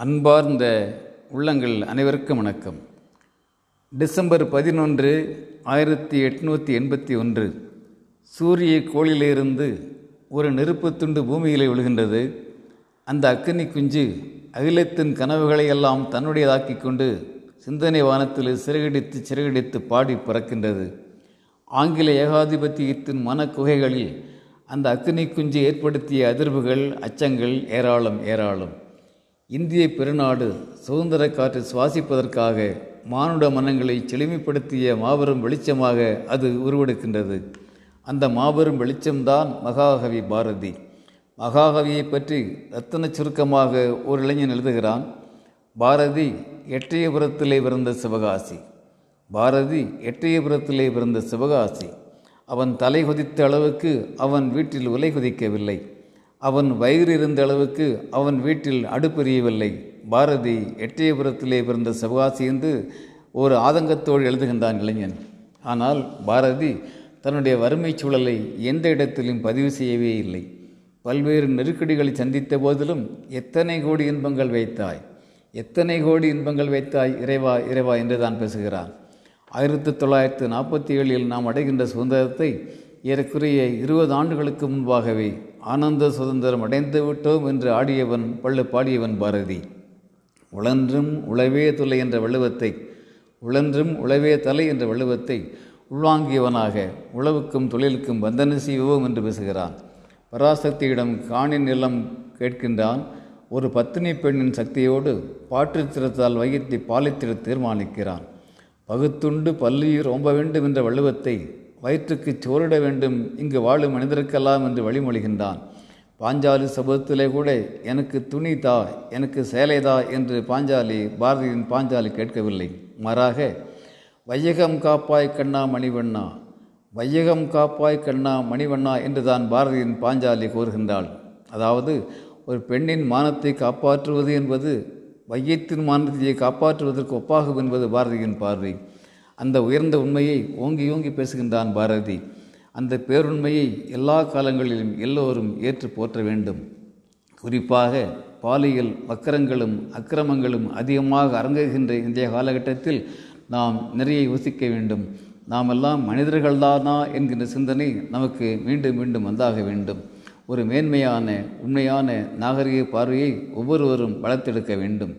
அன்பார்ந்த உள்ளங்கள் அனைவருக்கும் வணக்கம். டிசம்பர் பதினொன்று ஆயிரத்தி எட்நூற்றி எண்பத்தி ஒன்று. சூரிய கோளிலிருந்து ஒரு நெருப்பு துண்டு பூமியில் விழுகின்றது. அந்த அக்கினி குஞ்சு அகிலத்தின் கனவுகளை எல்லாம் தன்னுடையதாக்கிக் கொண்டு சிந்தனை வானத்தில் சிறகடித்து சிறகடித்து பாடி பறக்கின்றது. ஆங்கில ஏகாதிபத்தியத்தின் மனக்குகைகளில் அந்த அக்கினி குஞ்சு ஏற்படுத்திய அதிர்வுகள் அச்சங்கள் ஏராளம் ஏராளம். இந்திய பெருநாடு சுதந்திர காற்றை சுவாசிப்பதற்காக மானுட மனங்களை செழுமைப்படுத்திய மாபெரும் வெளிச்சமாக அது உருவெடுக்கின்றது. அந்த மாபெரும் வெளிச்சம்தான் மகாகவி பாரதி. மகாகவியை பற்றி ரத்தன சுருக்கமாக ஒரு இளைஞன் எழுதுகிறான் பாரதி எட்டயபுரத்திலே பிறந்த சிவகாசி. பாரதி எட்டயபுரத்திலே பிறந்த சிவகாசி. அவன் தலை கொதித்த அளவுக்கு அவன் வீட்டில் உலை கொதிக்கவில்லை. அவன் வயிறு இருந்த அளவுக்கு அவன் வீட்டில் அடுப்பெரியவில்லை பாரதி எட்டயபுரத்திலே பிறந்த சிவகாசி என்று ஒரு ஆதங்கத்தோடு எழுதுகின்றான் இளைஞன். ஆனால் பாரதி தன்னுடைய வறுமை சூழலை எந்த இடத்திலும் பதிவு செய்யவே இல்லை. பல்வேறு நெருக்கடிகளை சந்தித்த போதிலும் எத்தனை கோடி இன்பங்கள் வைத்தாய்? எத்தனை கோடி இன்பங்கள் வைத்தாய் இறைவா இறைவா என்று தான் பேசுகிறான். ஆயிரத்தி தொள்ளாயிரத்து நாற்பத்தி ஏழில் நாம் அடைகின்ற சுதந்திரத்தை ஏறக்குறைய இருபது ஆண்டுகளுக்கு முன்பாகவே ஆனந்த சுதந்திரம் அடைந்து விட்டோம் என்று ஆடியவன் பள்ளு பாடியவன் பாரதி. உழன்றும் உழவே துளை என்ற வள்ளுவத்தை உழன்றும் உழவே தலை என்ற வள்ளுவத்தை உள்வாங்கியவனாக உழவுக்கும் தொழிலுக்கும் வந்தன செய்வோம் என்று பேசுகிறான். பராசக்தியிடம் காணி நிலம் கேட்கின்றான். ஒரு பத்தினி பெண்ணின் சக்தியோடு பாட்டுத் வகித்து வையத்தை பாலித்திட தீர்மானிக்கிறான். பகுத்துண்டு பல்லுயிர் ஓம்ப வேண்டும் என்ற வள்ளுவத்தை வயிற்றுக்கு சோறிட வேண்டும். இங்கு வாழும் மனிதருக்கெல்லாம் என்று வழிமொழிகின்றான். பாஞ்சாலி சபதத்திலே கூட எனக்கு துணி தா எனக்கு சேலை தா என்று பாஞ்சாலி பாரதியின் பாஞ்சாலி கேட்கவில்லை. மாறாக வையகம் காப்பாய் கண்ணா மணிவண்ணா வையகம் காப்பாய் கண்ணா மணிவண்ணா என்று தான் பாரதியின் பாஞ்சாலி கூறுகின்றாள். அதாவது ஒரு பெண்ணின் மானத்தை காப்பாற்றுவது என்பது வையத்தின் மானத்தை காப்பாற்றுவதற்கு ஒப்பாகும் என்பது பாரதியின் பார்வை. அந்த உயர்ந்த உண்மையை ஓங்கி ஓங்கி பேசுகின்றான் பாரதி. அந்த பேருண்மையை எல்லா காலங்களிலும் எல்லோரும் ஏற்று போற்ற வேண்டும். குறிப்பாக பாலியல் வக்கரங்களும் அக்கிரமங்களும் அதிகமாக அரங்குகின்ற இன்றைய காலகட்டத்தில் நாம் நிறைய யோசிக்க வேண்டும். நாம் எல்லாம் மனிதர்கள்தானா என்கின்ற சிந்தனை நமக்கு மீண்டும் மீண்டும் வந்தாக வேண்டும். ஒரு மேன்மையான உண்மையான நாகரிக பார்வையை ஒவ்வொருவரும் வளர்த்தெடுக்க வேண்டும்.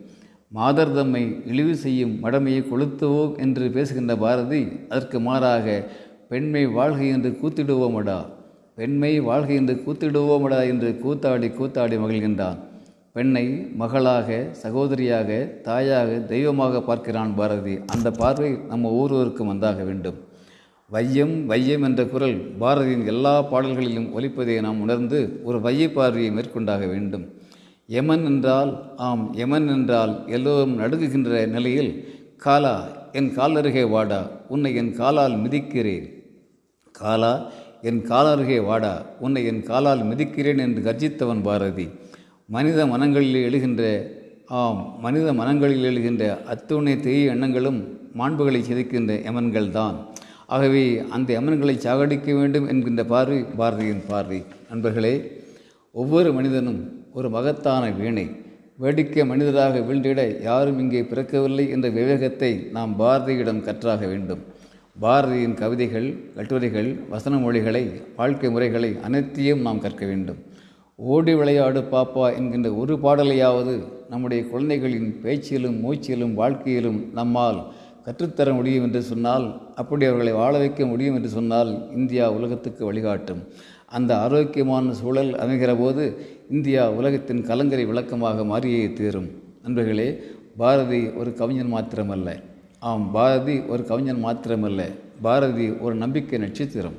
மாதர் தம்மை இழிவு செய்யும் மடமையை கொளுத்துவோம் என்று பேசுகின்ற பாரதி அதற்கு மாறாக பெண்மை வாழ்க என்று கூத்திடுவோமடா பெண்மை வாழ்க என்று கூத்திடுவோமடா என்று கூத்தாடி கூத்தாடி மகிழ்கின்றான். பெண்ணை மகளாக சகோதரியாக தாயாக தெய்வமாக பார்க்கிறான் பாரதி. அந்த பார்வை நம்ம ஒவ்வொருவருக்கும் வந்தாக வேண்டும். வையம் வையம் என்ற குரல் பாரதியின் எல்லா பாடல்களிலும் ஒலிப்பதை நாம் உணர்ந்து ஒரு வைய பார்வையை மேற்கொண்டாக வேண்டும். யமன் என்றால் ஆம் யமன் என்றால் எல்லோரும் நடுங்குகின்ற நிலையில் காலா என் காலருகே வாடா உன்னை என் காலால் மிதிக்கிறேன். காலா என் காலருகே வாடா உன்னை என் காலால் மிதிக்கிறேன் என்று கர்ஜித்தவன் பாரதி. மனித மனங்களில் எழுகின்ற ஆம் மனித மனங்களில் எழுகின்ற அத்துணை தெய்ய எண்ணங்களும் மாண்புகளை சிதைக்கின்ற எமன்கள் தான் ஆகவே அந்த யமன்களை சாகடிக்க வேண்டும் என்கின்ற பார்வை பாரதியின் பார்வை. நண்பர்களே ஒவ்வொரு மனிதனும் ஒரு மகத்தான வீணை. வேடிக்கை மனிதராக வீழ்ந்திட யாரும் இங்கே பிறக்கவில்லை என்ற விவேகத்தை நாம் பாரதியிடம் கற்றாக வேண்டும். பாரதியின் கவிதைகள் கட்டுரைகள் வசன மொழிகளை வாழ்க்கை முறைகளை அனைத்தையும் நாம் கற்க வேண்டும். ஓடி விளையாடு பாப்பா என்கின்ற ஒரு பாடலையாவது நம்முடைய குழந்தைகளின் பேச்சிலும் மூச்சிலும் வாழ்க்கையிலும் நம்மால் கற்றுத்தர முடியும் என்று சொன்னால் அப்படி அவர்களை வாழ வைக்க முடியும் என்று சொன்னால் இந்தியா உலகத்துக்கு வழிகாட்டும். அந்த ஆரோக்கியமான சூழல் அமைகிற போது இந்தியா உலகத்தின் கலங்கரை விளக்கமாக மாறியே தீரும். நண்பர்களே பாரதி ஒரு கவிஞன் மாத்திரமல்ல. ஆம் பாரதி ஒரு கவிஞன் மாத்திரமல்ல. பாரதி ஒரு நம்பிக்கை நட்சத்திரம்.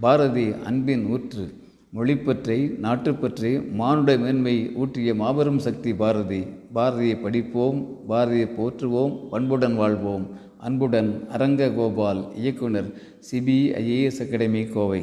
பாரதி அன்பின் ஊற்று. மொழிப்பற்றை நாட்டுப்பற்றை மானுட மேன்மை ஊற்றிய மாபெரும் சக்தி பாரதி. பாரதியை படிப்போம் பாரதியை போற்றுவோம் பண்புடன் வாழ்வோம். அன்புடன் அரங்க கோபால் இயக்குனர் சிபிஐஏஎஸ் அகாடமி கோவை.